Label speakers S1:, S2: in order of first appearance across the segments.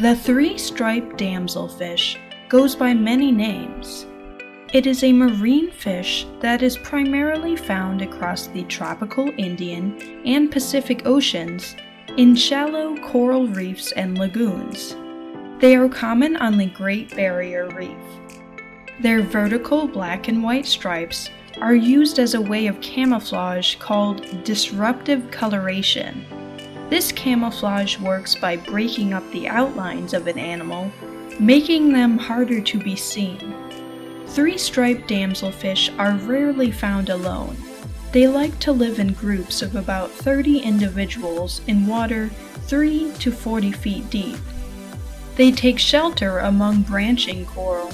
S1: The three striped damselfish goes by many names. It is a marine fish that is primarily found across the tropical Indian and Pacific Oceans in shallow coral reefs and lagoons. They are common on the Great Barrier Reef. Their vertical black and white stripes are used as a way of camouflage called disruptive coloration. This camouflage works by breaking up the outlines of an animal, making them harder to be seen. Three striped damselfish are rarely found alone. They like to live in groups of about 30 individuals in water 3 to 40 feet deep. They take shelter among branching coral.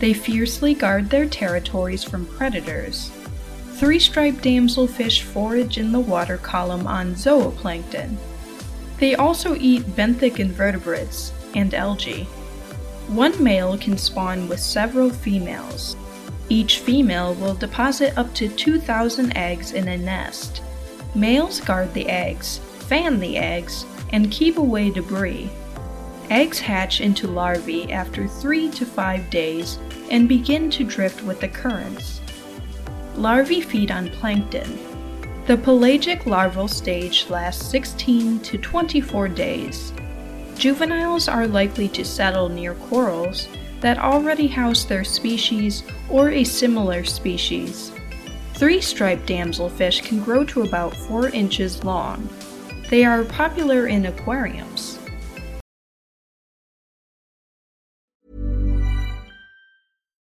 S1: They fiercely guard their territories from predators. Three striped damselfish forage in the water column on zooplankton. They also eat benthic invertebrates and algae. One male can spawn with several females. Each female will deposit up to 2,000 eggs in a nest. Males guard the eggs, fan the eggs, and keep away debris. Eggs hatch into larvae after 3 to 5 days and begin to drift with the currents. Larvae feed on plankton. The pelagic larval stage lasts 16 to 24 days. Juveniles are likely to settle near corals that already house their species or a similar species. Three striped damselfish can grow to about 4 inches long. They are popular in aquariums.